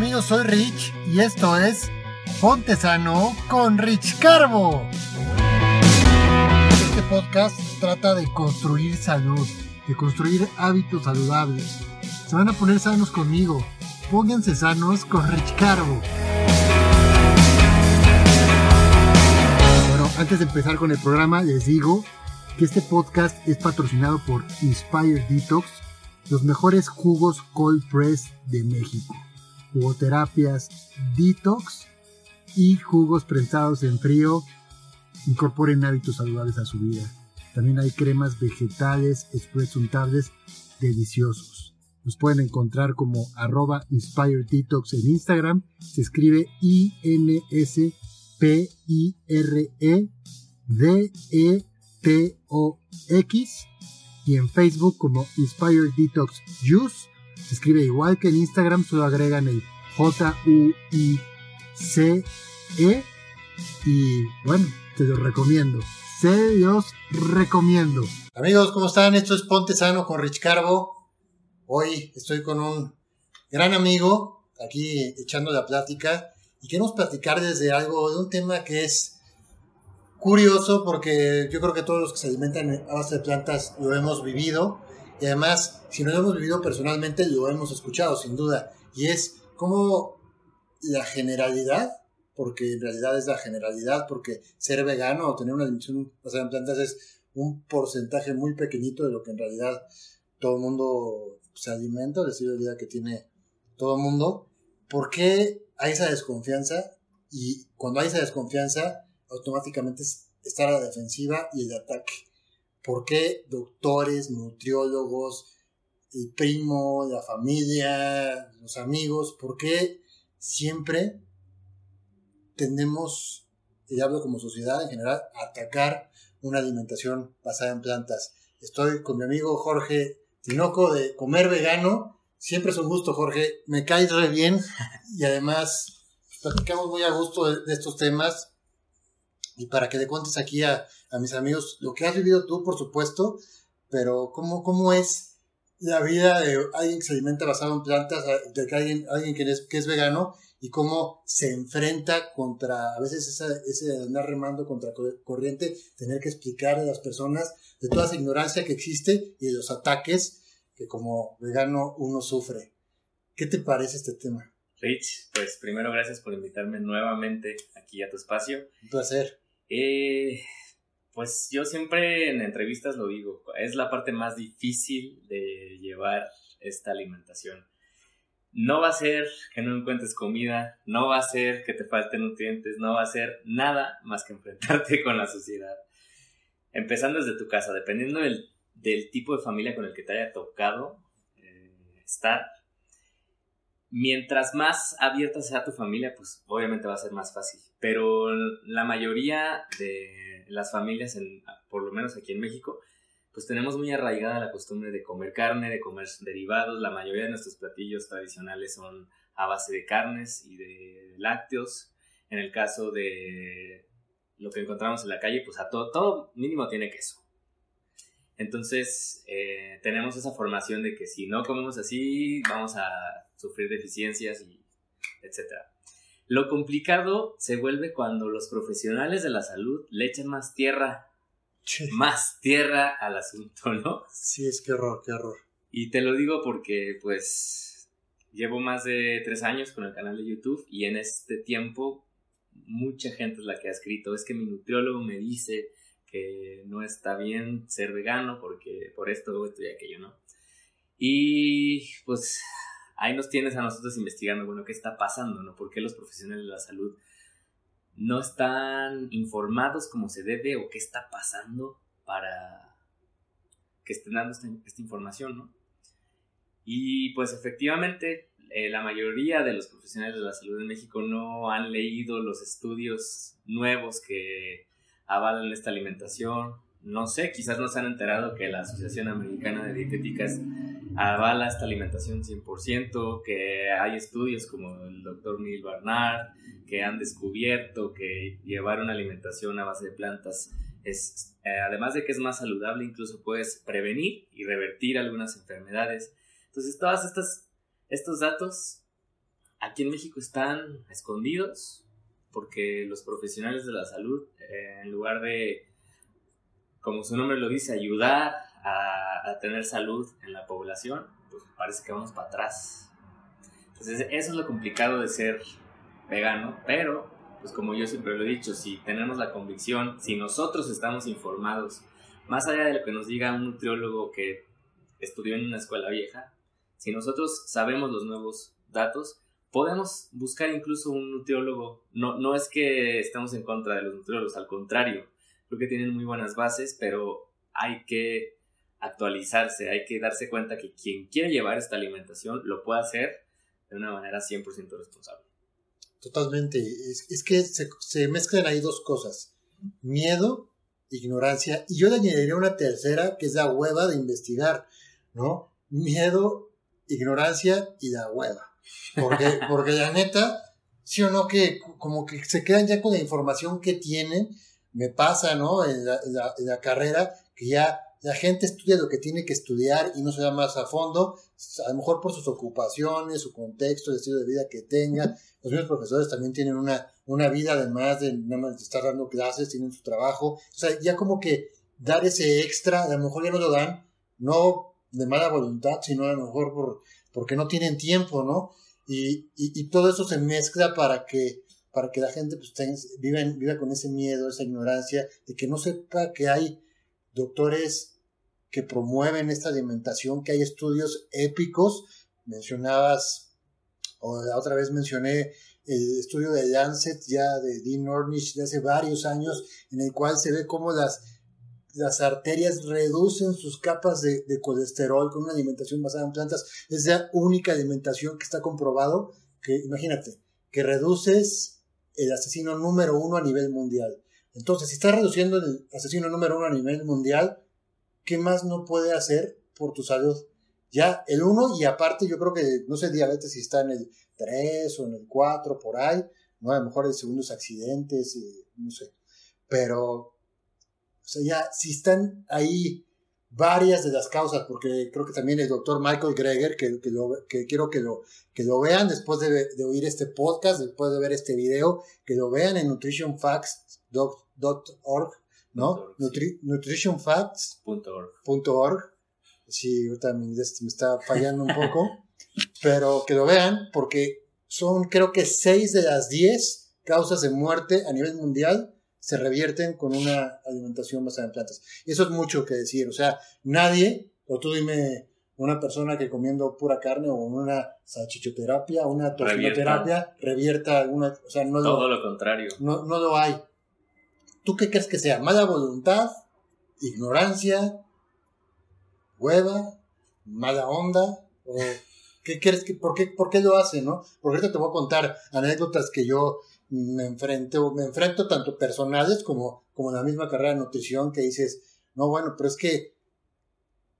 amigos? Soy Rich y esto es Ponte Sano con Rich Carbo. Este podcast trata de construir salud, de construir hábitos saludables. Se van a poner sanos conmigo. Pónganse sanos con Rich Carbo. Bueno, antes de empezar con el programa, les digo que este podcast es patrocinado por Inspire Detox, los mejores jugos cold press de México jugoterapias detox y jugos prensados en frío incorporen hábitos saludables a su vida. También hay cremas vegetales, spreads untables deliciosos. Nos pueden encontrar como arroba Inspire Detox en Instagram. Se escribe I-N-S-P-I-R-E-D-E-T-O-X. Y en Facebook como Inspire Detox Juice se escribe igual que en Instagram, solo agregan el J-U-I-C-E. Y bueno, te los recomiendo. Se los recomiendo. Amigos, ¿cómo están? Esto es Ponte Sano con Rich Carbo. Hoy estoy con un gran amigo aquí echando la plática y queremos platicar desde algo, de un tema que es curioso porque yo creo que todos los que se alimentan a base de plantas lo hemos vivido y además, si no hemos vivido personalmente, lo hemos escuchado, sin duda. Y es como la generalidad, porque en realidad es la generalidad, porque ser vegano o tener una alimentación basada en plantas es un porcentaje muy pequeñito de lo que en realidad todo el mundo se alimenta, el estilo de vida que tiene todo el mundo. ¿Por qué hay esa desconfianza? Y cuando hay esa desconfianza, automáticamente está la defensiva y el ataque. ¿Por qué doctores, nutriólogos, el primo, la familia, los amigos, por qué siempre tendemos, y hablo como sociedad en general, a atacar una alimentación basada en plantas? Estoy con mi amigo Jorge Tinoco de Comer Vegano. Siempre es un gusto, Jorge. Me caes re bien y además platicamos muy a gusto de estos temas y para que le cuentes aquí a, mis amigos lo que has vivido tú, por supuesto, pero cómo, cómo es la vida de alguien que se alimenta basado en plantas, de alguien, alguien que, es, que es vegano y cómo se enfrenta contra, a veces esa, ese andar remando contra corriente, tener que explicar a las personas de toda esa ignorancia que existe y de los ataques que como vegano uno sufre. ¿Qué te parece este tema? Rich, pues primero gracias por invitarme nuevamente aquí a tu espacio. Un placer. Eh, pues yo siempre en entrevistas lo digo, es la parte más difícil de llevar esta alimentación. No va a ser que no encuentres comida, no va a ser que te falten nutrientes, no va a ser nada más que enfrentarte con la sociedad. Empezando desde tu casa, dependiendo del, tipo de familia con el que te haya tocado eh, estar, mientras más abierta sea tu familia, pues obviamente va a ser más fácil. Pero la mayoría de las familias, en, por lo menos aquí en México, pues tenemos muy arraigada la costumbre de comer carne, de comer derivados. La mayoría de nuestros platillos tradicionales son a base de carnes y de lácteos. En el caso de lo que encontramos en la calle, pues a todo, todo mínimo tiene queso. Entonces, eh, tenemos esa formación de que si no comemos así, vamos a sufrir deficiencias y etcétera. Lo complicado se vuelve cuando los profesionales de la salud le echan más tierra, más tierra al asunto, ¿no? Sí, es que horror, qué horror. Y te lo digo porque, pues, llevo más de tres años con el canal de YouTube y en este tiempo mucha gente es la que ha escrito, es que mi nutriólogo me dice que no está bien ser vegano porque por esto, esto y aquello, ¿no? Y pues ahí nos tienes a nosotros investigando, bueno, qué está pasando, ¿no? ¿Por qué los profesionales de la salud no están informados como se debe o qué está pasando para que estén dando esta, información, ¿no? Y pues efectivamente, eh, la mayoría de los profesionales de la salud en México no han leído los estudios nuevos que avalan esta alimentación. No sé, quizás no se han enterado que la Asociación Americana de Dietéticas avala esta alimentación 100%, que hay estudios como el doctor Neil Barnard que han descubierto que llevar una alimentación a base de plantas es, eh, además de que es más saludable, incluso puedes prevenir y revertir algunas enfermedades. Entonces, todos estos, estos datos aquí en México están escondidos porque los profesionales de la salud, eh, en lugar de, como su nombre lo dice, ayudar a, a, tener salud en la población, pues parece que vamos para atrás. Entonces, eso es lo complicado de ser vegano, pero, pues como yo siempre lo he dicho, si tenemos la convicción, si nosotros estamos informados, más allá de lo que nos diga un nutriólogo que estudió en una escuela vieja, si nosotros sabemos los nuevos datos, podemos buscar incluso un nutriólogo. No, no es que estamos en contra de los nutriólogos, al contrario, creo que tienen muy buenas bases, pero hay que actualizarse, hay que darse cuenta que quien quiere llevar esta alimentación lo puede hacer de una manera 100% responsable. Totalmente, es, es que se, se, mezclan ahí dos cosas, miedo, ignorancia, y yo le añadiría una tercera que es la hueva de investigar, ¿no? Miedo, ignorancia y la hueva. Porque, porque la neta, sí o no, que como que se quedan ya con la información que tienen, me pasa, ¿no? En la, en la, carrera, que ya la gente estudia lo que tiene que estudiar y no se da más a fondo, a lo mejor por sus ocupaciones, su contexto, el estilo de vida que tenga. Los mismos profesores también tienen una, una vida además de de estar dando clases, tienen su trabajo. O sea, ya como que dar ese extra, a lo mejor ya no lo dan, no de mala voluntad, sino a lo mejor por, porque no tienen tiempo, ¿no? Y, y, todo eso se mezcla para que, para que la gente pues, tenga, viva, viva con ese miedo, esa ignorancia, de que no sepa que hay doctores que promueven esta alimentación, que hay estudios épicos. Mencionabas, o la otra vez mencioné el estudio de Lancet, ya de Dean Ornish, de hace varios años, en el cual se ve cómo las las arterias reducen sus capas de, colesterol con una alimentación basada en plantas. Es la única alimentación que está comprobado que, imagínate, que reduces el asesino número uno a nivel mundial. Entonces, si estás reduciendo el asesino número uno a nivel mundial, ¿qué más no puede hacer por tu salud? Ya, el uno y aparte yo creo que, no sé, diabetes si está en el 3 o en el 4 por ahí, ¿no? A lo mejor el segundo es accidentes, no sé. Pero o sea, ya, si están ahí varias de las causas, porque creo que también el doctor Michael Greger, que, que, quiero que lo, que lo vean después de, oír este podcast, después de ver este video, que lo vean en nutritionfacts.org, ¿no? nutritionfacts.org. Sí, ahorita me, me está fallando un poco, pero que lo vean porque son creo que 6 de las 10 causas de muerte a nivel mundial se revierten con una alimentación basada en plantas. Y eso es mucho que decir, o sea, nadie, o tú dime una persona que comiendo pura carne o una salchichoterapia, una tocinoterapia, revierta alguna, o sea, no todo lo, contrario. No, no lo hay. ¿Tú qué crees que sea? ¿Mala voluntad? ¿Ignorancia? ¿Hueva? ¿Mala onda? ¿O qué crees que, por qué, por qué lo hace, no? Porque ahorita te voy a contar anécdotas que yo me enfrento, me enfrento tanto personales como, como la misma carrera de nutrición que dices, no, bueno, pero es que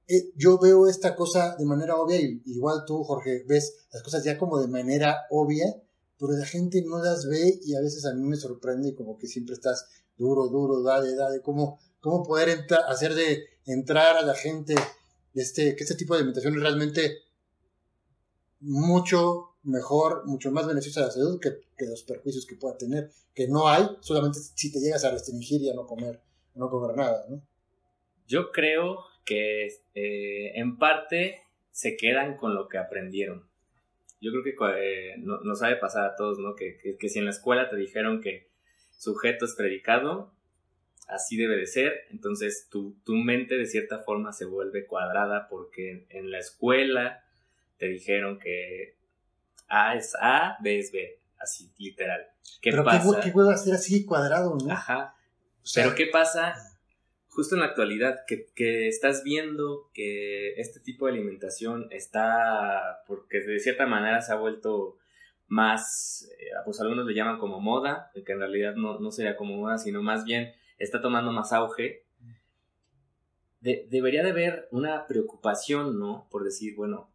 eh, yo veo esta cosa de manera obvia, y, igual tú, Jorge, ves las cosas ya como de manera obvia, pero la gente no las ve y a veces a mí me sorprende como que siempre estás duro, duro, dale, dale, cómo, cómo poder hacer de entrar a la gente este, que este tipo de alimentación es realmente mucho mejor, mucho más beneficio a la salud que, los perjuicios que pueda tener, que no hay, solamente si te llegas a restringir y a no comer, no comer nada, ¿no? Yo creo que eh, en parte se quedan con lo que aprendieron. Yo creo que eh, no, nos sabe pasar a todos, ¿no? Que, que, si en la escuela te dijeron que sujeto es predicado, así debe de ser, entonces tu, tu mente de cierta forma se vuelve cuadrada porque en la escuela te dijeron que a es A, B es B, así, literal. ¿Qué Pero pasa? ¿qué, puedo hacer así cuadrado, no? Ajá. Pero ¿qué pasa justo en la actualidad? Que, estás viendo que este tipo de alimentación está, porque de cierta manera se ha vuelto más, eh, pues algunos le llaman como moda, que en realidad no, no sería como moda, sino más bien está tomando más auge. debería de haber una preocupación, ¿no? Por decir, bueno,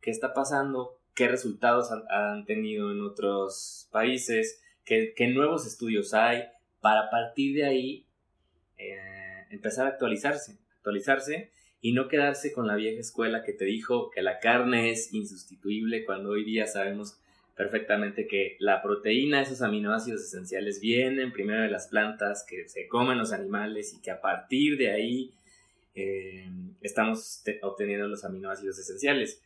¿qué está pasando? qué resultados han, tenido en otros países, qué, nuevos estudios hay, para partir de ahí eh, empezar a actualizarse, actualizarse y no quedarse con la vieja escuela que te dijo que la carne es insustituible cuando hoy día sabemos perfectamente que la proteína, esos aminoácidos esenciales vienen primero de las plantas que se comen los animales y que a partir de ahí eh, estamos obteniendo los aminoácidos esenciales.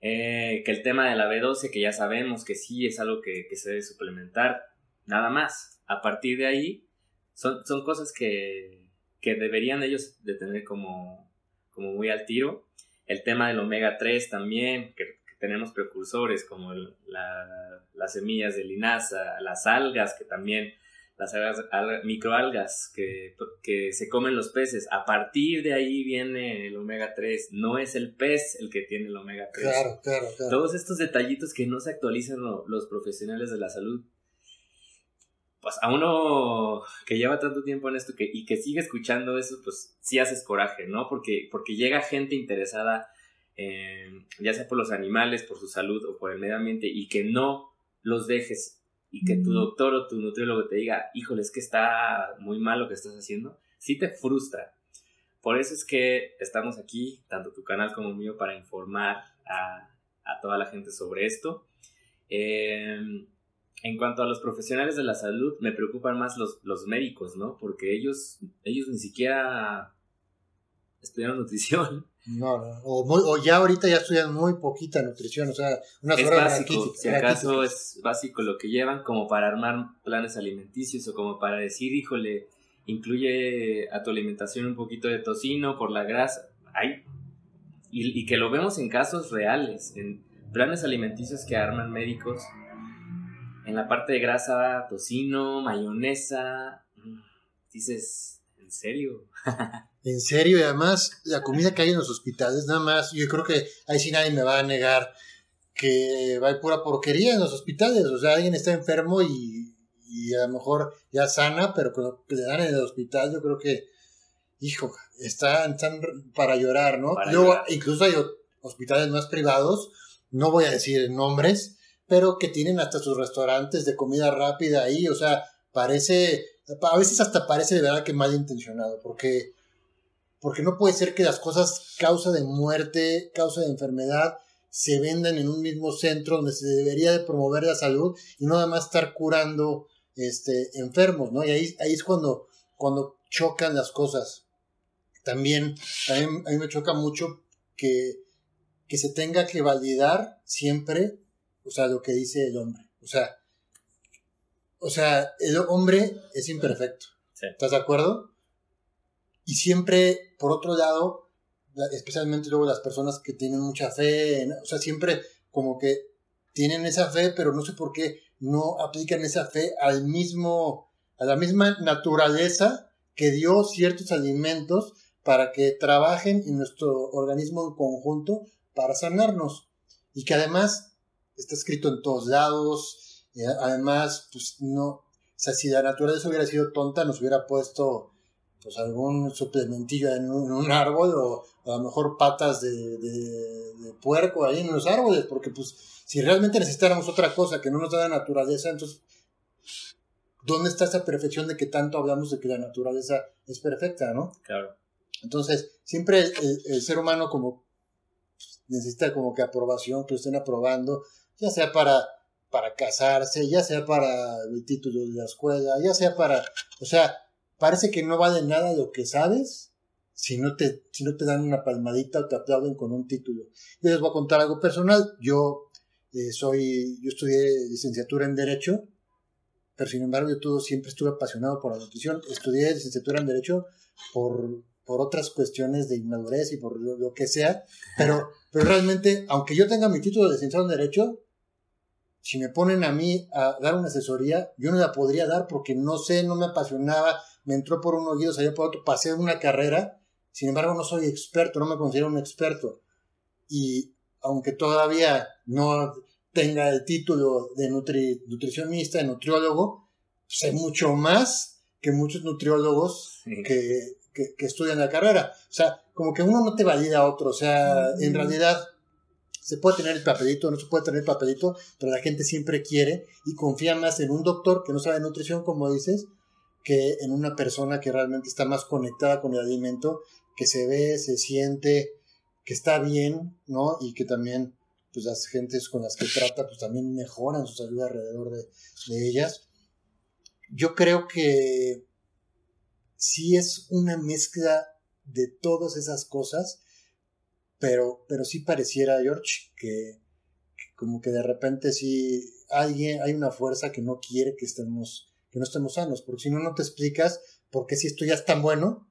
Eh, que el tema de la B12, que ya sabemos que sí es algo que, se debe suplementar, nada más. A partir de ahí, son, son cosas que, que deberían ellos de tener como, como muy al tiro. El tema del omega 3 también, que tenemos precursores como las semillas de linaza, las algas, que también, las algas, microalgas que, que se comen los peces. A partir de ahí viene el omega 3. No es el pez el que tiene el omega 3. Claro, claro, claro. Todos estos detallitos que no se actualizan los profesionales de la salud. Pues a uno que lleva tanto tiempo en esto que, y que sigue escuchando eso, pues sí haces coraje, ¿no? Porque, porque llega gente interesada Em, ya sea por los animales, por su salud o por el medio ambiente, y que no los dejes y que tu doctor o tu nutriólogo te diga, híjole, es que está muy mal lo que estás haciendo, sí te frustra. Por eso es que estamos aquí, tanto tu canal como el mío, para informar a, a toda la gente sobre esto. Em, en cuanto a los profesionales de la salud, me preocupan más los, los médicos, ¿no? Porque ellos, ellos ni siquiera estudiaron nutrición. No, no. O, ya ahorita ya estudian muy poquita nutrición, o sea, unas es básico, si acaso es básico lo que llevan como para armar planes alimenticios o como para decir, híjole, incluye a tu alimentación un poquito de tocino por la grasa. Ay, y, y que lo vemos en casos reales, en planes alimenticios que arman médicos. En la parte de grasa, tocino, mayonesa. Mm, dices, ¿en serio? En serio, y además la comida que hay en los hospitales, nada más, yo creo que ahí sí nadie me va a negar que va a pura porquería en los hospitales. O sea, alguien está enfermo y, a lo mejor ya sana, pero con lo que le dan en el hospital, yo creo que, hijo, están, están para llorar, ¿no? Luego, incluso hay hospitales más privados, no voy a decir nombres, pero que tienen hasta sus restaurantes de comida rápida ahí, o sea, parece, a veces hasta parece de verdad que mal intencionado, porque porque no puede ser que las cosas causa de muerte, causa de enfermedad, se vendan en un mismo centro donde se debería de promover la salud y no nada más estar curando este, enfermos, ¿no? Y ahí, ahí es cuando, cuando chocan las cosas. También, también a mí me choca mucho que, que se tenga que validar siempre, o sea, lo que dice el hombre. O sea, o sea, el hombre es imperfecto. ¿Estás de acuerdo? Y siempre, por otro lado, especialmente luego las personas que tienen mucha fe, o sea, siempre como que tienen esa fe, pero no sé por qué no aplican esa fe al mismo, a la misma naturaleza que dio ciertos alimentos para que trabajen en nuestro organismo en conjunto para sanarnos. Y que además está escrito en todos lados, además, pues no, o sea, si la naturaleza hubiera sido tonta, nos hubiera puesto pues algún suplementillo en un, árbol o a lo mejor patas de, de, puerco ahí en los árboles, porque pues si realmente necesitáramos otra cosa que no nos da la naturaleza, entonces, ¿dónde está esa perfección de que tanto hablamos de que la naturaleza es perfecta, no? Claro. Entonces, siempre el, ser humano como necesita como que aprobación, que lo estén aprobando, ya sea para, para casarse, ya sea para el título de la escuela, ya sea para, o sea, parece que no vale nada lo que sabes si no te, si no te dan una palmadita o te aplauden con un título. Yo les voy a contar algo personal. Yo eh, soy, yo estudié licenciatura en Derecho, pero sin embargo yo todo, siempre estuve apasionado por la nutrición. Estudié licenciatura en Derecho por, por otras cuestiones de inmadurez y por lo, que sea, pero, pero realmente, aunque yo tenga mi título de licenciado en Derecho, si me ponen a mí a dar una asesoría, yo no la podría dar porque no sé, no me apasionaba, me entró por un oído, salió por otro, pasé una carrera, sin embargo no soy experto, no me considero un experto. Y aunque todavía no tenga el título de nutricionista, de nutriólogo, sé mucho más que muchos nutriólogos que, que, estudian la carrera. O sea, como que uno no te valida a otro. O sea, en realidad se puede tener el papelito, no se puede tener el papelito, pero la gente siempre quiere y confía más en un doctor que no sabe nutrición, como dices, que en una persona que realmente está más conectada con el alimento, que se ve, se siente, que está bien, ¿no? Y que también pues las gentes con las que trata, pues también mejoran su salud alrededor de, de ellas. Yo creo que sí es una mezcla de todas esas cosas, pero, pero sí pareciera, George, que, como que de repente sí alguien, hay una fuerza que no quiere que estemos, que no estemos sanos, porque si no, no te explicas por qué si esto ya es tan bueno,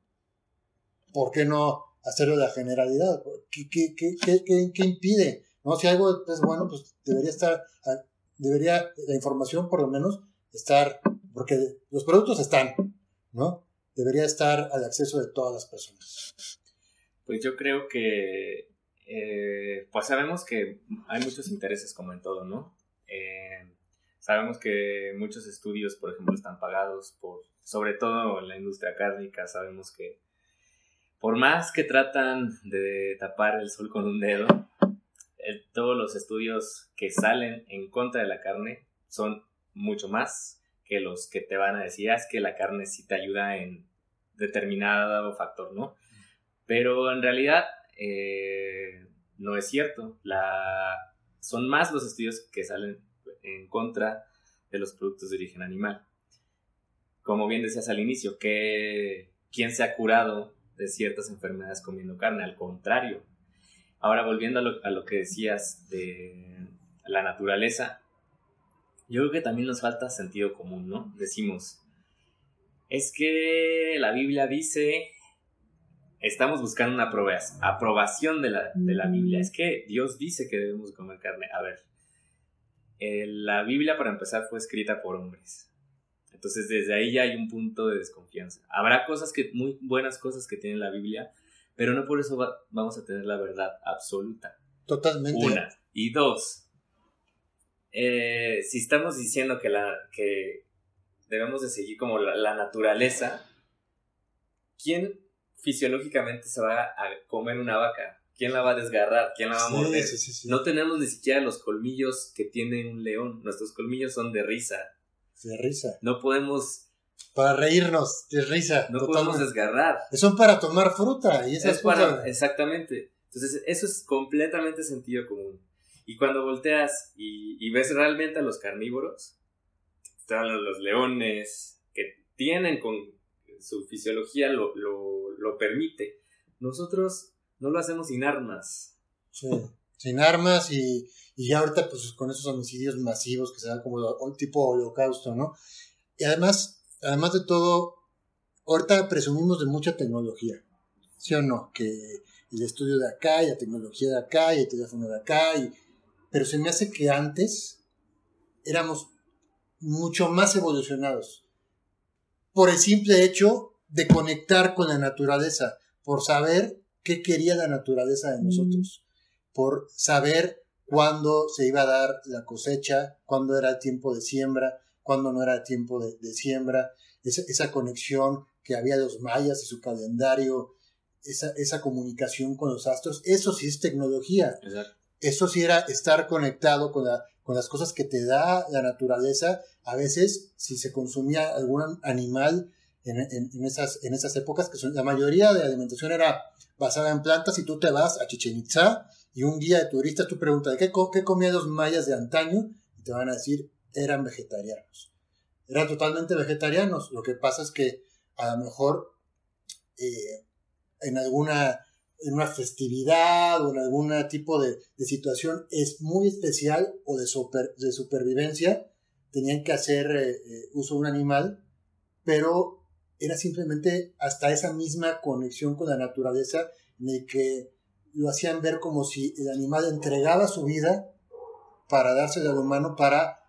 ¿por qué no hacerlo de la generalidad? ¿Qué, qué, qué, qué, impide? ¿No? Si algo es bueno, pues debería estar, debería la información por lo menos estar, porque los productos están, ¿no? debería estar al acceso de todas las personas? Pues yo creo que, eh, pues sabemos que hay muchos intereses como en todo, ¿no? Eh, sabemos que muchos estudios, por ejemplo, están pagados por, sobre todo en la industria cárnica, sabemos que por más que tratan de tapar el sol con un dedo, todos los estudios que salen en contra de la carne son mucho más que los que te van a decir, ah, es que la carne sí te ayuda en determinado factor, ¿no? Pero en realidad eh, no es cierto. Son más los estudios que salen en contra de los productos de origen animal. Como bien decías al inicio, que ¿quién se ha curado de ciertas enfermedades comiendo carne? Al contrario. Ahora volviendo a lo que decías de la naturaleza, yo creo que también nos falta sentido común, ¿no? Decimos, es que la Biblia dice, estamos buscando una aprobación de la, de la Biblia. Es que Dios dice que debemos comer carne. A ver, eh, la Biblia para empezar fue escrita por hombres. Entonces desde ahí ya hay un punto de desconfianza. Habrá cosas que, muy buenas cosas que tiene la Biblia, pero no por eso vamos a tener la verdad absoluta. Totalmente. Una. Y dos, eh, si estamos diciendo que, la, que debemos de seguir como la, naturaleza, ¿quién fisiológicamente se va a comer una vaca? ¿Quién la va a desgarrar? ¿Quién la va a morder? no tenemos ni siquiera los colmillos que tiene un león. Nuestros colmillos son de risa. De risa. No podemos para reírnos de risa. No podemos desgarrar. Son para tomar fruta y esas cosas. exactamente. Entonces, eso es completamente sentido común. Y cuando volteas y, y, ves realmente a los carnívoros, están los leones, que tienen con su fisiología lo, lo, permite. Nosotros no lo hacemos sin armas. Sí, sin armas y, y ya ahorita pues con esos homicidios masivos que se dan como un tipo holocausto, ¿no? Y además, además de todo, ahorita presumimos de mucha tecnología, ¿sí o no? Que el estudio de acá y la tecnología de acá y el teléfono de acá, y, pero se me hace que antes éramos mucho más evolucionados. Por el simple hecho de conectar con la naturaleza, por saber qué quería la naturaleza de nosotros, por saber cuándo se iba a dar la cosecha, cuándo era el tiempo de siembra, cuándo no era el tiempo de, siembra, esa, conexión que había de los mayas y su calendario, esa, esa comunicación con los astros, eso sí es tecnología. Eso sí era estar conectado con la con las cosas que te da la naturaleza. A veces, si se consumía algún animal en, esas, en esas épocas, que son, la mayoría de alimentación era basada en plantas, y tú te vas a Chichen Itza y un día de turistas tú preguntas, ¿qué, qué comían los mayas de antaño? Y te van a decir, eran vegetarianos. Eran totalmente vegetarianos. Lo que pasa es que a lo mejor eh, en alguna en una festividad o en algún tipo de, situación es muy especial o de, de supervivencia, tenían que hacer eh, eh, uso de un animal, pero era simplemente hasta esa misma conexión con la naturaleza en el que lo hacían ver como si el animal entregaba su vida para dársela al humano para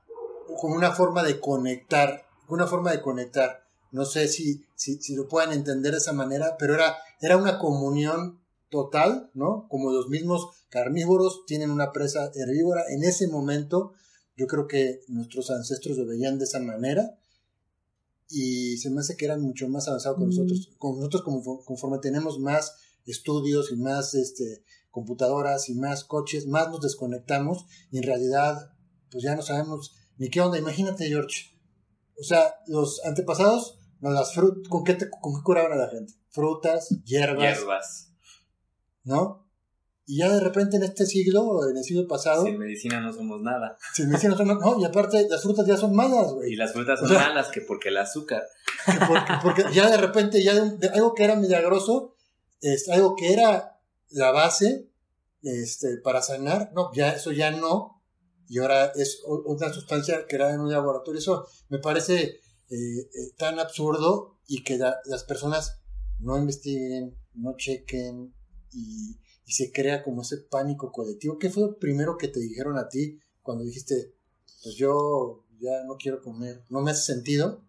como una forma de conectar, una forma de conectar. No sé si, si, si lo puedan entender de esa manera, pero era, era una comunión total, ¿no? Como los mismos carnívoros tienen una presa herbívora, en ese momento yo creo que nuestros ancestros lo veían de esa manera y se me hace que eran mucho más avanzados con nosotros. Con nosotros como, conforme tenemos más estudios y más este, computadoras y más coches, más nos desconectamos y en realidad pues ya no sabemos ni qué onda. Imagínate George, o sea, los antepasados, no, las frutas, ¿con qué, ¿con qué curaban a la gente? Frutas, hierbas. Hierbas ¿no? Y ya de repente en este siglo, en el siglo pasado. Sin medicina no somos nada. Sin medicina no somos No, y aparte las frutas ya son malas, güey. Y las frutas son malas que porque el azúcar. porque, porque, ya de repente, ya de, algo que era milagroso, es algo que era la base este, para sanar, no, ya eso ya no. Y ahora es otra sustancia que era en un laboratorio. Eso me parece eh, eh, tan absurdo y que las personas no investiguen, no chequen y se crea como ese pánico colectivo. ¿Qué fue lo primero que te dijeron a ti cuando dijiste, pues yo ya no quiero comer, no me hace sentido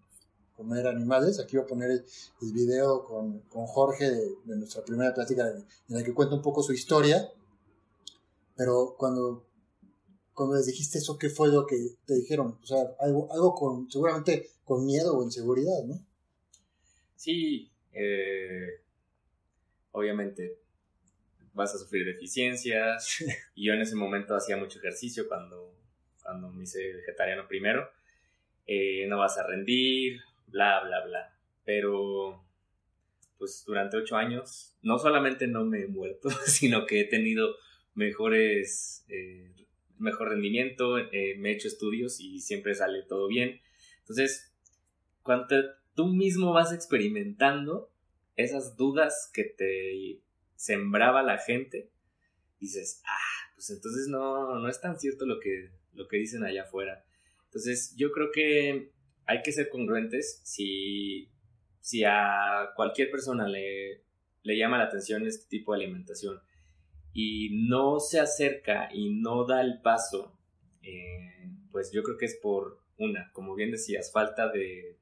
comer animales? Aquí voy a poner el, video con, Jorge de, nuestra primera plática en la que cuenta un poco su historia. Pero cuando, cuando les dijiste eso, ¿qué fue lo que te dijeron? O sea, algo, algo con, seguramente con miedo o inseguridad, ¿no? Sí, eh, obviamente vas a sufrir deficiencias. y yo en ese momento hacía mucho ejercicio cuando, cuando me hice vegetariano primero. Eh, no vas a rendir, bla, bla, bla. Pero, pues durante ocho años, no solamente no me he muerto, sino que he tenido mejores, eh, mejor rendimiento, eh, me he hecho estudios y siempre sale todo bien. Entonces, cuando tú mismo vas experimentando esas dudas que te sembraba la gente, dices, ah, pues entonces no, no es tan cierto lo que, lo que dicen allá afuera. Entonces yo creo que hay que ser congruentes si, si a cualquier persona le, le llama la atención este tipo de alimentación y no se acerca y no da el paso, eh, pues yo creo que es por una, como bien decías, falta de,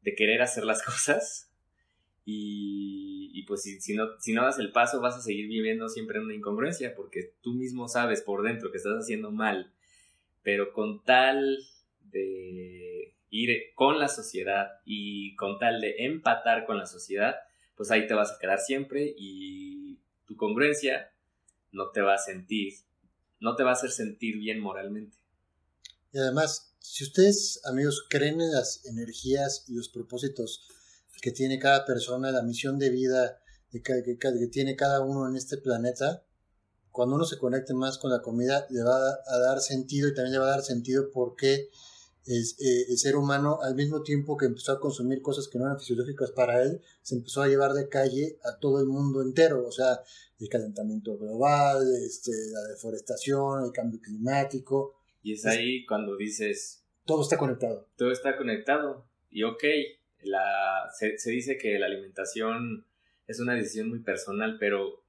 de querer hacer las cosas y, pues si, si, no, si no das el paso vas a seguir viviendo siempre en una incongruencia porque tú mismo sabes por dentro que estás haciendo mal, pero con tal de ir con la sociedad y con tal de empatar con la sociedad, pues ahí te vas a quedar siempre y tu congruencia no te va a sentir, no te va a hacer sentir bien moralmente. Y además, si ustedes, amigos, creen en las energías y los propósitos que tiene cada persona, la misión de vida que, tiene cada uno en este planeta, cuando uno se conecte más con la comida, le va a, dar sentido y también le va a dar sentido porque es, eh, el ser humano, al mismo tiempo que empezó a consumir cosas que no eran fisiológicas para él, se empezó a llevar de calle a todo el mundo entero, o sea, el calentamiento global, este, la deforestación, el cambio climático. Y es ahí cuando dices... Todo está conectado. Todo está conectado. Y ok, la, se, dice que la alimentación es una decisión muy personal, pero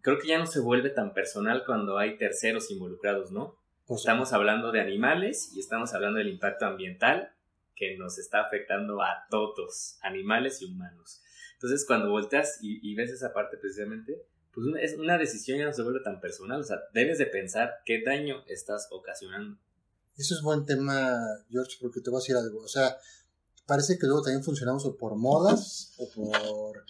creo que ya no se vuelve tan personal cuando hay terceros involucrados, ¿no? estamos hablando de animales y estamos hablando del impacto ambiental que nos está afectando a todos, animales y humanos. Entonces, cuando volteas y, ves esa parte precisamente, pues una, es una decisión ya no se vuelve tan personal, o sea, debes de pensar qué daño estás ocasionando. Eso es buen tema, George, porque te voy a decir algo. O sea, parece que luego también funcionamos o por modas o por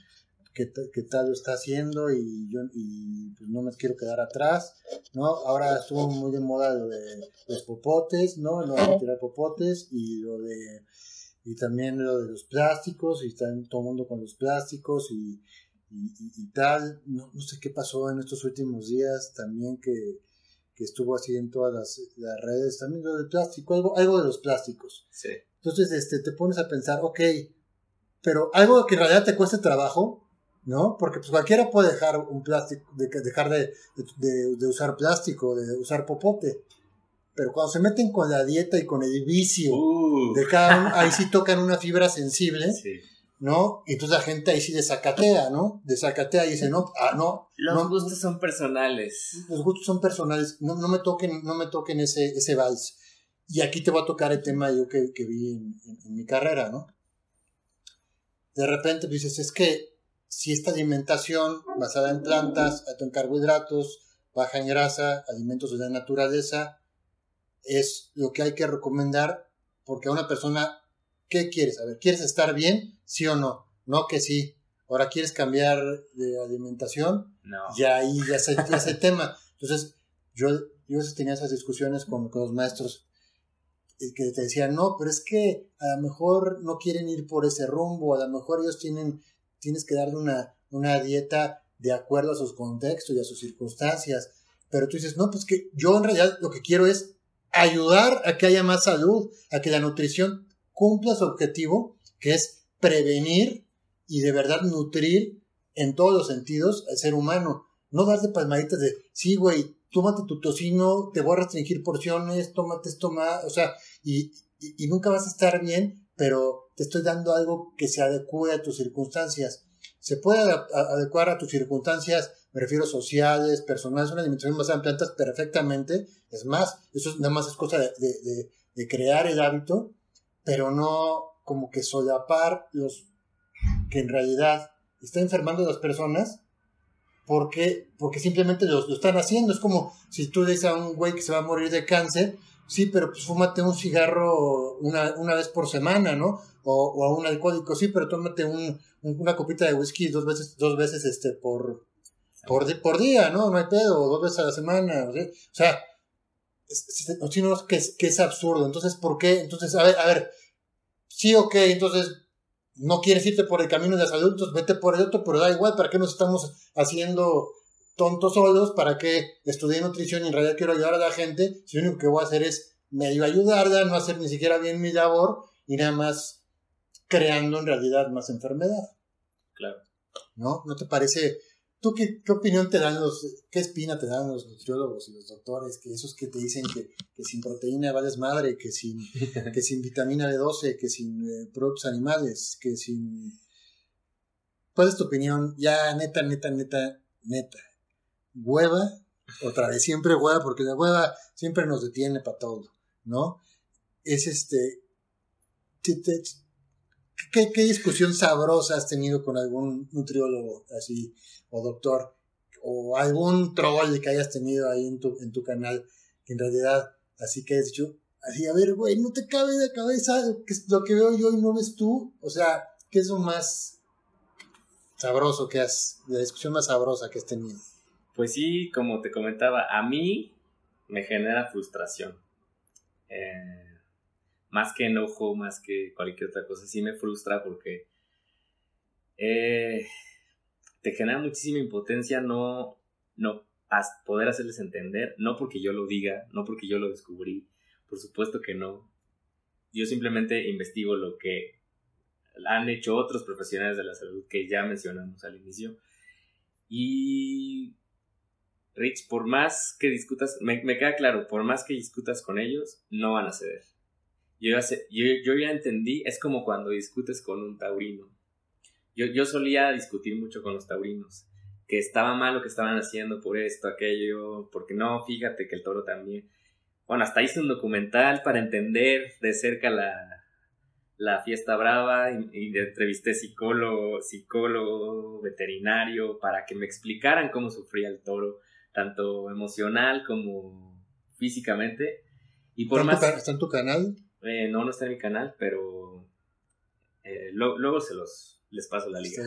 qué, tal lo está haciendo y yo y pues no me quiero quedar atrás, ¿no? Ahora estuvo muy de moda lo de los popotes, ¿no? No de tirar popotes y lo de y también lo de los plásticos y está todo el mundo con los plásticos y, y, tal, no, no, sé qué pasó en estos últimos días también que, que estuvo así en todas las, las, redes, también lo del plástico, algo, algo de los plásticos. Sí. Entonces, este, te pones a pensar, ok, pero algo que en realidad te cueste trabajo, ¿no? Porque pues cualquiera puede dejar un plástico, de, dejar de, de, usar plástico, de usar popote. Pero cuando se meten con la dieta y con el vicio uh. de cada uno, ahí sí tocan una fibra sensible, ¿no? Y entonces la gente ahí sí desacatea, ¿no? Desacatea y dice, no, ah, no. Los gustos son personales. Los gustos son personales. No, no me toquen, no me toquen ese, ese vals. Y aquí te voy a tocar el tema yo que, que vi en, mi carrera, ¿no? De repente dices, es que si esta alimentación basada en plantas, alto en carbohidratos, baja en grasa, alimentos de la naturaleza, es lo que hay que recomendar porque a una persona, ¿qué quieres? A ver, ¿quieres estar bien? ¿Sí o no? No que sí. Ahora quieres cambiar de alimentación, no. ya ahí ya se ese tema. Entonces, yo, yo tenía esas discusiones con, con los maestros que te decían, no, pero es que a lo mejor no quieren ir por ese rumbo, a lo mejor ellos tienen, tienes que darle una, una dieta de acuerdo a sus contextos y a sus circunstancias. Pero tú dices, no, pues que yo en realidad lo que quiero es ayudar a que haya más salud, a que la nutrición cumpla su objetivo, que es prevenir y de verdad nutrir en todos los sentidos al ser humano. No darle palmaditas de, sí, güey, tómate tu tocino, te voy a restringir porciones, tómate esto más, o sea, y, y, nunca vas a estar bien, pero te estoy dando algo que se adecue a tus circunstancias. Se puede adecuar a tus circunstancias, me refiero sociales, personales, una alimentación basada en plantas perfectamente. Es más, eso nada más es cosa de, de, de crear el hábito, pero no como que solapar los que en realidad están enfermando a las personas porque, porque simplemente lo, lo, están haciendo. Es como si tú dices a un güey que se va a morir de cáncer, sí, pero pues fúmate un cigarro una, una vez por semana, ¿no? O, o, a un alcohólico, sí, pero tómate un, una copita de whisky dos veces, dos veces este, por, por, por día, ¿no? No hay pedo, dos veces a la semana, o sea, si no, que es, que es absurdo. Entonces, ¿por qué? Entonces, a ver, a ver, sí, ok, entonces no quieres irte por el camino de los adultos, vete por el otro, pero da igual, ¿para qué nos estamos haciendo tontos solos? ¿Para qué estudié nutrición y en realidad quiero ayudar a la gente? Si lo único que voy a hacer es medio ayudarla, no hacer ni siquiera bien mi labor y nada más creando en realidad más enfermedad. Claro. ¿No? ¿No te parece ¿Tú qué, opinión te dan los, qué espina te dan los nutriólogos y los doctores, que esos que te dicen que, sin proteína vales madre, que sin, que sin vitamina B12, que sin eh, productos animales, que sin... ¿Cuál es tu opinión? Ya, neta, neta, neta, neta. Hueva, otra vez, siempre hueva, porque la hueva siempre nos detiene para todo, ¿no? Es este... ¿Qué, ¿Qué discusión sabrosa has tenido con algún nutriólogo así? o doctor o algún troll que hayas tenido ahí en tu, en tu canal, que en realidad, así que has dicho, así, a ver, güey, no te cabe de cabeza lo que veo yo y no ves tú, o sea, ¿qué es lo más sabroso que has, la discusión más sabrosa que has tenido? Pues sí, como te comentaba, a mí me genera frustración. Eh, más que enojo, más que cualquier otra cosa, sí me frustra porque eh, te genera muchísima impotencia no, no poder hacerles entender, no porque yo lo diga, no porque yo lo descubrí, por supuesto que no. Yo simplemente investigo lo que han hecho otros profesionales de la salud que ya mencionamos al inicio. Y Rich, por más que discutas, me, queda claro, por más que discutas con ellos, no van a ceder. Yo yo, yo ya entendí, es como cuando discutes con un taurino yo, yo solía discutir mucho con los taurinos, que estaba mal lo que estaban haciendo por esto, aquello, porque no, fíjate que el toro también. Bueno, hasta hice un documental para entender de cerca la, la fiesta brava y, entrevisté psicólogo, psicólogo, veterinario, para que me explicaran cómo sufría el toro, tanto emocional como físicamente. Y por ¿Está, más, ¿Está en tu canal? Eh, no, no está en mi canal, pero eh, luego se los, les paso la liga.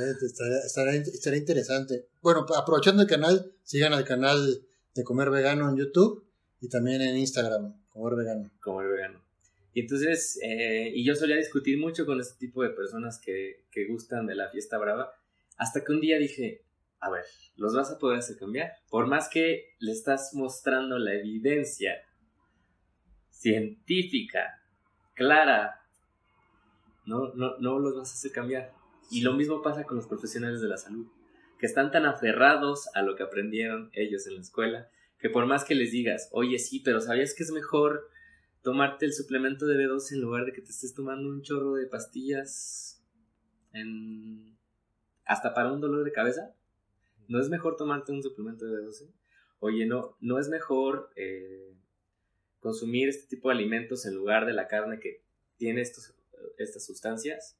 Estaría, interesante. Bueno, aprovechando el canal, sigan al canal de Comer Vegano en YouTube y también en Instagram, Comer Vegano. Comer Vegano. Y entonces, eh, y yo solía discutir mucho con este tipo de personas que, que gustan de la fiesta brava, hasta que un día dije, a ver, los vas a poder hacer cambiar. Por más que le estás mostrando la evidencia científica, clara, no, no, no los vas a hacer cambiar. Y lo mismo pasa con los profesionales de la salud, que están tan aferrados a lo que aprendieron ellos en la escuela, que por más que les digas, oye, sí, pero ¿sabías que es mejor tomarte el suplemento de B12 en lugar de que te estés tomando un chorro de pastillas en... hasta para un dolor de cabeza? ¿No es mejor tomarte un suplemento de B12? Oye, no, no es mejor eh, consumir este tipo de alimentos en lugar de la carne que tiene estos, estas sustancias.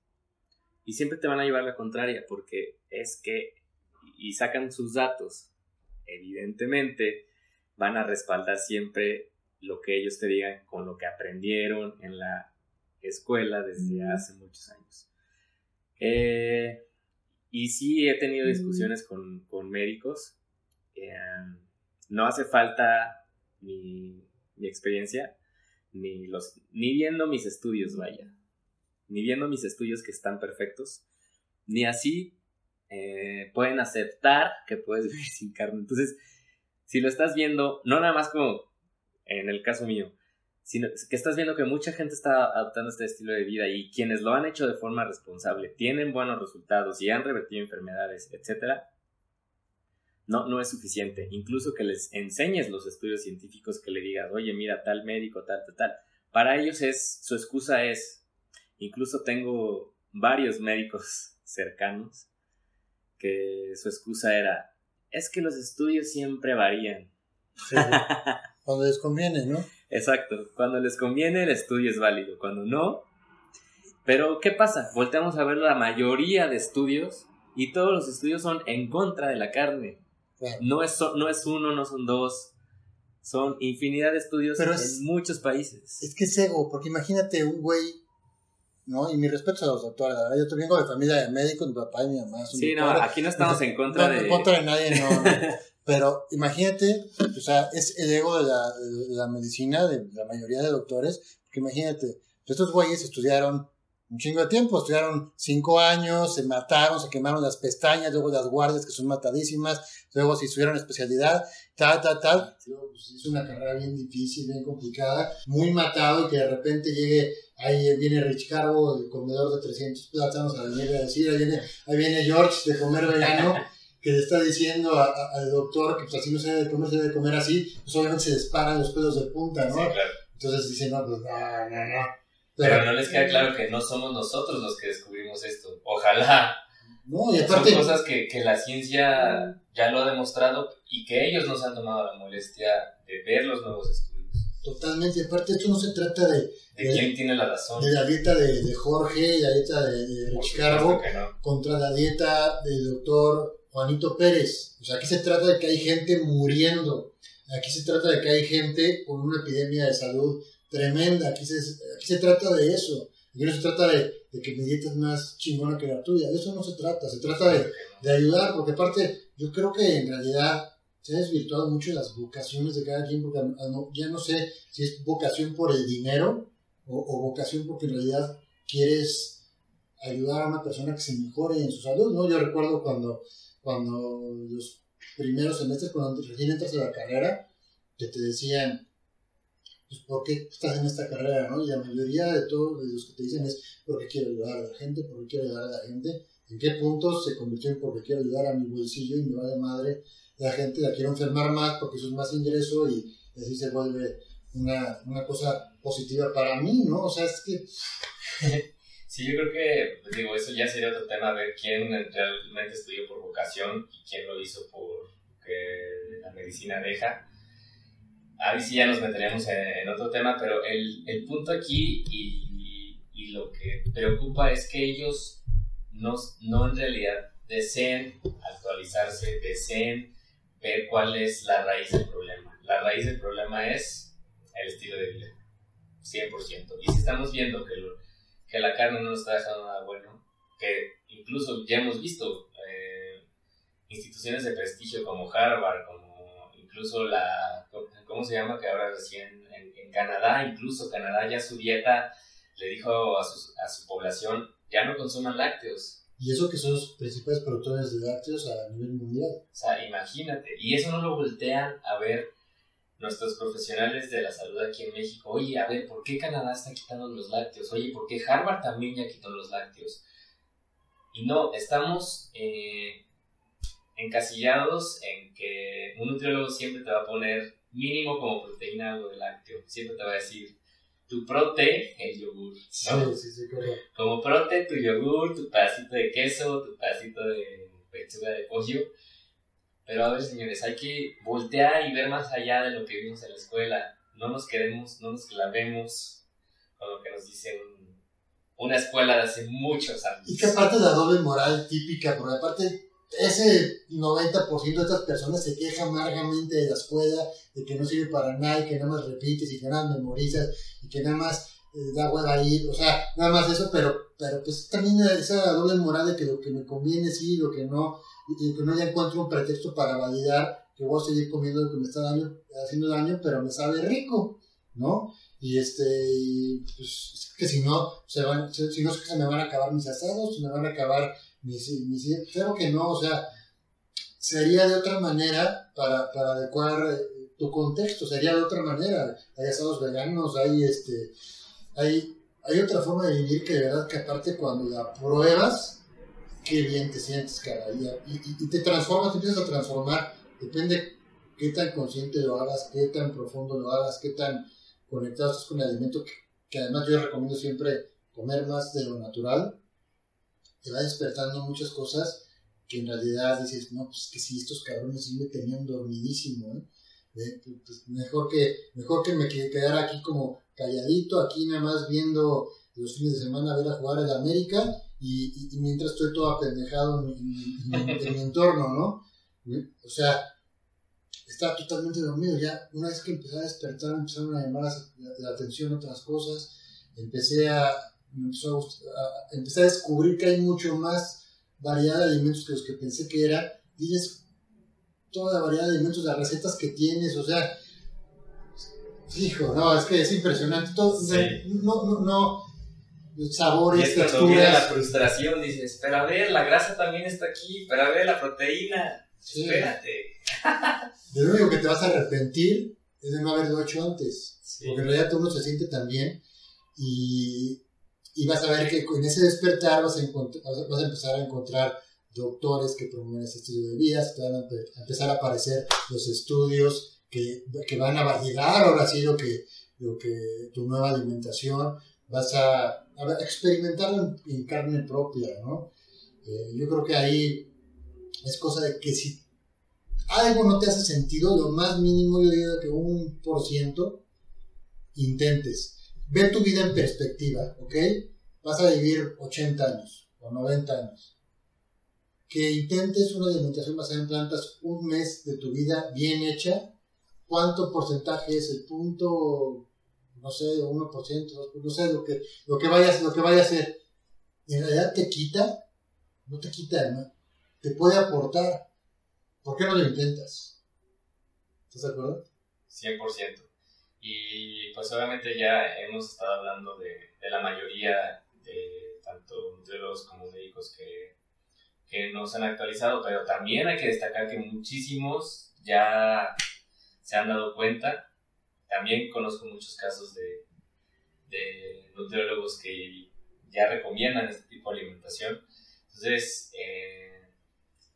Y siempre te van a llevar la contraria, porque es que, y sacan sus datos, evidentemente van a respaldar siempre lo que ellos te digan con lo que aprendieron en la escuela desde hace muchos años. Eh, y sí he tenido discusiones con, médicos. Eh, no hace falta mi, mi experiencia, ni, los, ni viendo mis estudios, vaya ni viendo mis estudios que están perfectos, ni así eh, pueden aceptar que puedes vivir sin carne. Entonces, si lo estás viendo, no nada más como en el caso mío, sino que estás viendo que mucha gente está adoptando este estilo de vida y quienes lo han hecho de forma responsable tienen buenos resultados y han revertido enfermedades, etc., no, no es suficiente. Incluso que les enseñes los estudios científicos, que le digas, oye, mira, tal médico, tal, tal, tal. Para ellos es, su excusa es, incluso tengo varios médicos cercanos que su excusa era, es que los estudios siempre varían. cuando les conviene, ¿no? Exacto, cuando les conviene el estudio es válido, cuando no. Pero, ¿qué pasa? Volteamos a ver la mayoría de estudios y todos los estudios son en contra de la carne. No, es, no es uno, no son dos, son infinidad de estudios en muchos países. Es que es ego, porque imagínate un güey ¿no? Y mi respeto a los doctores, la verdad, yo vengo de familia de médicos, mi papá y mi mamá son Sí, no, aquí no estamos en contra de... en contra de nadie, no, Pero imagínate, o sea, es el ego de la, de la medicina, de la mayoría de doctores, porque imagínate, estos güeyes estudiaron un chingo de tiempo, estudiaron cinco años, se mataron, se quemaron las pestañas, luego las guardias que son matadísimas, luego se estudiaron especialidad, tal, tal, tal. Pues, es una carrera bien difícil, bien complicada, muy matado y que de repente llegue, ahí viene Rich Carbo, el comedor de 300 plátanos, a venir a decir, ahí viene, ahí viene George de comer vegano. que le está diciendo al doctor que pues así no se debe comer, se debe comer así, pues obviamente se disparan los pelos de punta, ¿no? Sí, claro. Entonces dice, no, pues no, no, no pero, no les queda claro que no somos nosotros los que descubrimos esto. Ojalá. No, y aparte, Son cosas que, que la ciencia ya lo ha demostrado y que ellos nos han tomado la molestia de ver los nuevos estudios. Totalmente, aparte esto no se trata de... ¿De, quién tiene la razón? De la dieta de, de Jorge y la dieta de, de Chicago contra la dieta del doctor Juanito Pérez. O sea, aquí se trata de que hay gente muriendo. Aquí se trata de que hay gente con una epidemia de salud tremenda. Aquí se, aquí se trata de eso. Aquí no se trata de, de, que mi dieta es más chingona que la tuya. De eso no se trata. Se trata de, de ayudar, porque aparte, yo creo que en realidad se ha desvirtuado mucho las vocaciones de cada quien, porque ya no sé si es vocación por el dinero o, o, vocación porque en realidad quieres ayudar a una persona que se mejore en su salud, ¿no? Yo recuerdo cuando, cuando los primeros semestres, cuando recién entras a la carrera, que te decían, pues, ¿por qué estás en esta carrera? ¿no? Y la mayoría de todos los que te dicen es porque quiero ayudar a la gente, porque quiero ayudar a la gente. ¿En qué punto se convirtió en porque quiero ayudar a mi bolsillo y me va de madre? La gente la quiero enfermar más porque eso es más ingreso y así se vuelve una, una cosa positiva para mí, ¿no? O sea, es que... Sí, yo creo que, pues, digo, eso ya sería otro tema, ver quién realmente estudió por vocación y quién lo hizo por que la medicina deja ahí sí ya nos meteríamos en, otro tema, pero el, el punto aquí y, y, lo que preocupa es que ellos no, no en realidad deseen actualizarse, deseen ver cuál es la raíz del problema. La raíz del problema es el estilo de vida, 100%. Y si estamos viendo que, que la carne no nos está dejando nada bueno, que incluso ya hemos visto eh, instituciones de prestigio como Harvard, como incluso la ¿cómo se llama? Que ahora recién en, Canadá, incluso Canadá ya su dieta le dijo a su, a su población, ya no consuman lácteos. Y eso que son los principales productores de lácteos a nivel mundial. O sea, imagínate. Y eso no lo voltean a ver nuestros profesionales de la salud aquí en México. Oye, a ver, ¿por qué Canadá está quitando los lácteos? Oye, ¿por qué Harvard también ya quitó los lácteos? Y no, estamos eh, encasillados en que un nutriólogo siempre te va a poner mínimo como proteína algo de lácteo. Siempre te va a decir tu prote, el yogur. Sí, sí, sí, Como prote, tu yogur, tu pedacito de queso, tu pedacito de pechuga de pollo. Pero a ver, señores, hay que voltear y ver más allá de lo que vimos en la escuela. No nos quedemos, no nos clavemos con lo que nos dice una escuela de hace muchos años. Y que aparte de la doble moral típica, porque aparte ese 90% de estas personas se queja amargamente de la escuela, de que no sirve para nada y que nada más repites y que nada más memorizas y que nada más eh, da hueva ir, o sea, nada más eso, pero, pero pues también esa doble moral de que lo que me conviene sí, lo que no, y que no ya encuentro un pretexto para validar que voy a seguir comiendo lo que me está daño, haciendo daño, pero me sabe rico, ¿no? Y este, pues, que si no, se van, si no, se me van a acabar mis asados, se me van a acabar claro que no, o sea, sería de otra manera para, para adecuar eh, tu contexto, sería de otra manera. Hay asados veganos, hay este, hay, hay otra forma de vivir que de verdad que aparte cuando la pruebas, qué bien te sientes cada día y, y, te transformas, te empiezas a transformar, depende qué tan consciente lo hagas, qué tan profundo lo hagas, qué tan conectado estás con el alimento, que, que además yo recomiendo siempre comer más de lo natural, te va despertando muchas cosas que en realidad dices, no, pues que si estos cabrones sí me tenían dormidísimo, ¿eh? Pues, mejor, que, mejor que me quedara aquí como calladito, aquí nada más viendo los fines de semana ver a jugar el América y, mientras estoy todo apendejado en, mi entorno, ¿no? O sea, estaba totalmente dormido. Ya una vez que empecé a despertar, empezaron a llamar la, atención otras cosas, empecé a, empezó a, empecé a descubrir que hay mucho más variedad de alimentos que los que pensé que era. Dices toda la variedad de alimentos, las recetas que tienes, o sea, hijo, no, es que es impresionante. Todo, no, no, no, sabores, y texturas. la frustración, dices, pero a ver, la grasa también está aquí, pero a ver, la proteína, espérate. De lo único que te vas a arrepentir es de no haberlo hecho antes, porque en realidad uno se siente tan bien y y vas a ver que en ese despertar vas a, vas a empezar a encontrar doctores que promueven ese estilo de vida, te van a empezar a aparecer los estudios que, que van a validar ahora sí lo que, lo que tu nueva alimentación, vas a, a experimentarlo en, carne propia, ¿no? Eh, yo creo que ahí es cosa de que si algo no te hace sentido, lo más mínimo yo diría que un por ciento, intentes ve tu vida en perspectiva, ¿ok? Vas a vivir 80 años o 90 años. Que intentes una alimentación basada en plantas un mes de tu vida bien hecha. ¿Cuánto porcentaje es el punto? No sé, 1%, no sé, lo que, lo que, vayas, lo que vaya a ser. En realidad te quita, no te quita, ¿no? te puede aportar. ¿Por qué no lo intentas? ¿Estás de acuerdo? 100%. Y pues obviamente ya hemos estado hablando de, de la mayoría de tanto nutriólogos como médicos que, que nos han actualizado, pero también hay que destacar que muchísimos ya se han dado cuenta. También conozco muchos casos de, de nutriólogos que ya recomiendan este tipo de alimentación. Entonces, eh,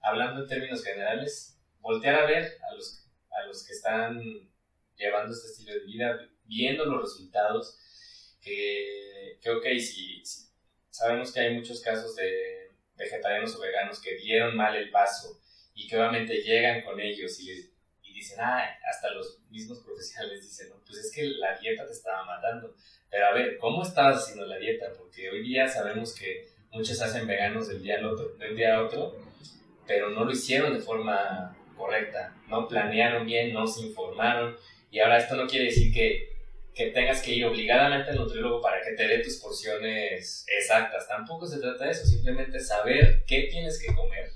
hablando en términos generales, voltear a ver a los, a los que están llevando este estilo de vida, viendo los resultados, que, que ok, si, sabemos que hay muchos casos de vegetarianos o veganos que dieron mal el paso y que obviamente llegan con ellos y, y dicen, ah, hasta los mismos profesionales dicen, pues es que la dieta te estaba matando. Pero a ver, ¿cómo estabas haciendo la dieta? Porque hoy día sabemos que muchos hacen veganos del día al otro, del día a otro, pero no lo hicieron de forma correcta, no planearon bien, no se informaron y ahora esto no quiere decir que, que tengas que ir obligadamente al nutriólogo para que te dé tus porciones exactas. Tampoco se trata de eso, simplemente saber qué tienes que comer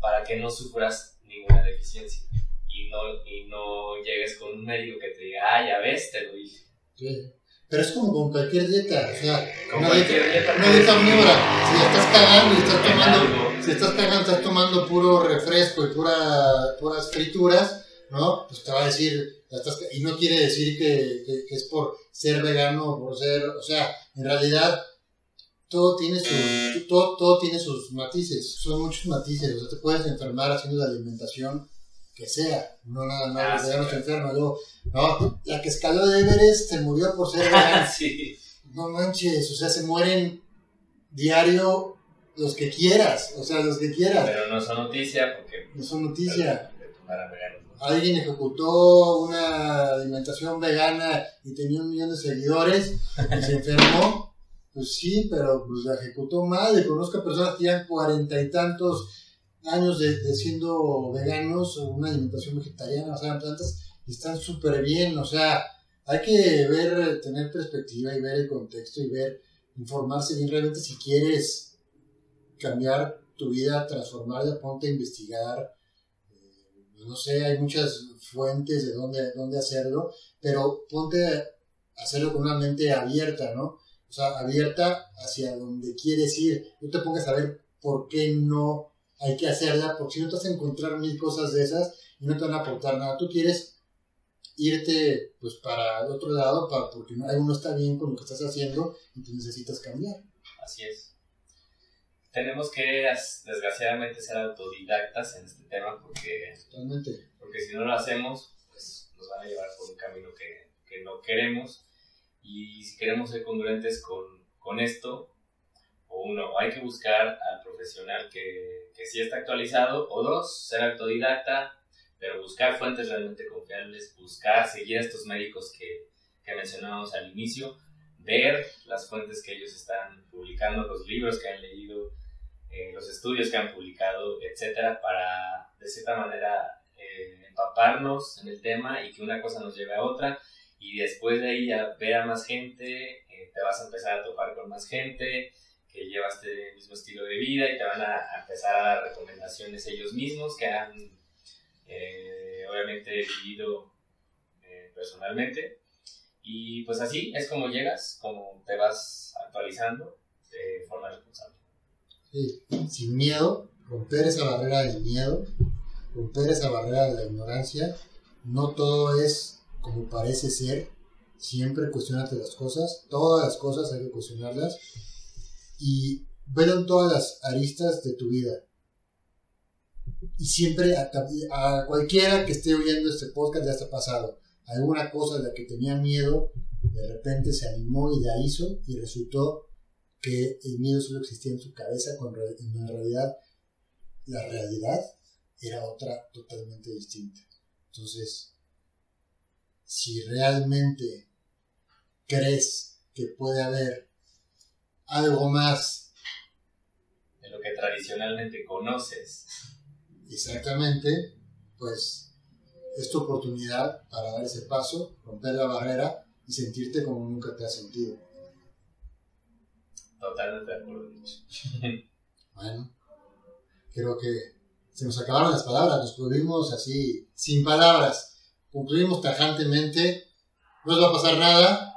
para que no sufras ninguna deficiencia y no, y no llegues con un médico que te diga, ah, ya ves, te lo dije. Sí. Pero es como con cualquier dieta, o sea, una, dieta, dieta, una dieta omnívora. Si estás cagando y estás tomando, si estás cagando, estás tomando puro refresco y pura, puras frituras, ¿no? Pues te va a decir, y no quiere decir que, es por ser vegano o por ser, o sea, en realidad todo tiene, su, todo, todo tiene sus matices, son muchos matices, o sea, te puedes enfermar haciendo la alimentación que sea, no nada más, ah, vegano se enferma, luego, no, la que escaló de Everest se murió por ser vegano. sí. No manches, o sea, se mueren diario los que quieras, o sea, los que quieras. Pero no son noticia porque... No son noticia alguien ejecutó una alimentación vegana y tenía un millón de seguidores y se enfermó, pues sí, pero pues la ejecutó mal. Y conozco a personas que llevan cuarenta y tantos años de, siendo veganos una alimentación vegetariana, o sea, plantas, y están súper bien. O sea, hay que ver, tener perspectiva y ver el contexto y ver, informarse bien realmente si quieres cambiar tu vida, transformarla, ponte a investigar no sé, hay muchas fuentes de dónde, dónde hacerlo, pero ponte a hacerlo con una mente abierta, ¿no? O sea, abierta hacia donde quieres ir. No te pongas a ver por qué no hay que hacerla, porque si no te vas a encontrar mil cosas de esas y no te van a aportar nada. Tú quieres irte pues para el otro lado para, porque no, algo no está bien con lo que estás haciendo y tú necesitas cambiar. Así es. Tenemos que desgraciadamente ser autodidactas en este tema porque, Totalmente. porque si no lo hacemos pues nos van a llevar por un camino que, que no queremos y si queremos ser congruentes con, con esto o uno, hay que buscar al profesional que, que sí está actualizado, o dos, ser autodidacta, pero buscar fuentes realmente confiables, buscar, seguir a estos médicos que, que mencionábamos al inicio, ver las fuentes que ellos están publicando, los libros que han leído, los estudios que han publicado, etcétera, para de cierta manera eh, empaparnos en el tema y que una cosa nos lleve a otra y después de ahí ya ver a más gente, eh, te vas a empezar a topar con más gente que lleva este mismo estilo de vida y te van a, empezar a dar recomendaciones ellos mismos que han eh, obviamente vivido personalmente. Y pues así es como llegas, como te vas actualizando de forma responsable. Sin miedo, romper esa barrera del miedo, romper esa barrera de la ignorancia. No todo es como parece ser. Siempre cuestionate las cosas. Todas las cosas hay que cuestionarlas y ver todas las aristas de tu vida. Y siempre a, cualquiera que esté oyendo este podcast ya está pasado. Alguna cosa de la que tenía miedo, de repente se animó y la hizo y resultó que el miedo solo existía en su cabeza, cuando en realidad la realidad era otra totalmente distinta. Entonces, si realmente crees que puede haber algo más. De lo que tradicionalmente conoces. Exactamente, pues es tu oportunidad para dar ese paso, romper la barrera y sentirte como nunca te has sentido. Totalmente de acuerdo, Bueno, creo que se nos acabaron las palabras, nos pudimos así, sin palabras, concluimos tajantemente, no os va a pasar nada,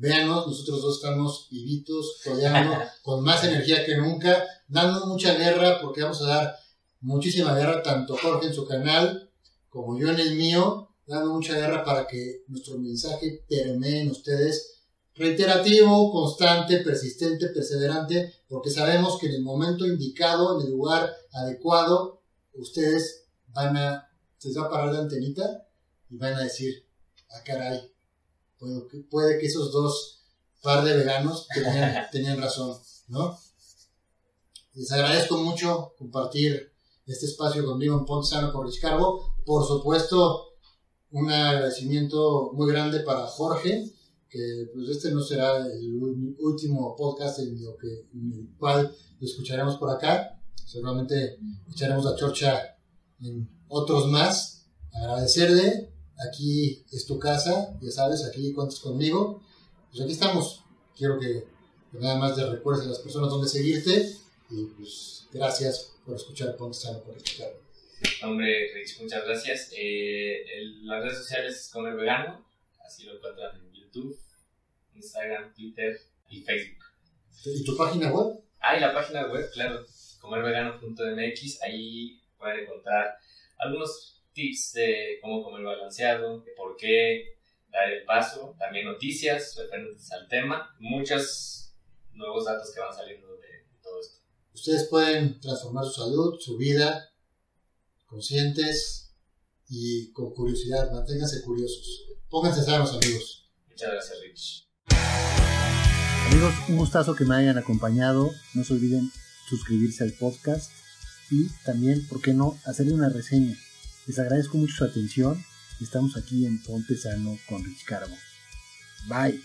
Véanos, nosotros dos estamos vivitos, rodeando, con más energía que nunca, dando mucha guerra, porque vamos a dar muchísima guerra, tanto Jorge en su canal como yo en el mío, dando mucha guerra para que nuestro mensaje permee en ustedes, reiterativo, constante, persistente, perseverante, porque sabemos que en el momento indicado, en el lugar adecuado, ustedes van a, se les va a parar la antenita y van a decir, ah caray, puede que esos dos par de veganos tenían, razón, ¿no? Les agradezco mucho compartir este espacio conmigo en Ponte Sano con Rich Carbo. Por supuesto, un agradecimiento muy grande para Jorge, que pues este no será el último podcast en, lo que, en el cual lo escucharemos por acá. Seguramente escucharemos a Chorcha en otros más. Agradecerle aquí es tu casa, ya sabes, aquí cuentas conmigo. Pues aquí estamos. Quiero que, nada más te recuerdes a las personas donde seguirte y pues gracias por escuchar Ponte Sano por escuchar. Hombre, Rich, muchas gracias. Eh, las redes sociales es Comer Vegano, así lo encuentran en YouTube, Instagram, Twitter y Facebook. ¿Y tu página web? Ah, y la página web, claro, comervegano.mx, ahí pueden encontrar algunos tips de cómo comer balanceado, de por qué dar el paso, también noticias referentes al tema, muchos nuevos datos que van saliendo de todo esto. Ustedes pueden transformar su salud, su vida, conscientes y con curiosidad, manténganse curiosos. Pónganse sanos, amigos. Muchas gracias, Rich. Amigos, un gustazo que me hayan acompañado. No se olviden suscribirse al podcast y también, ¿por qué no?, hacerle una reseña les agradezco mucho su atención estamos aquí en Ponte Sano con Rich Carbo. Bye.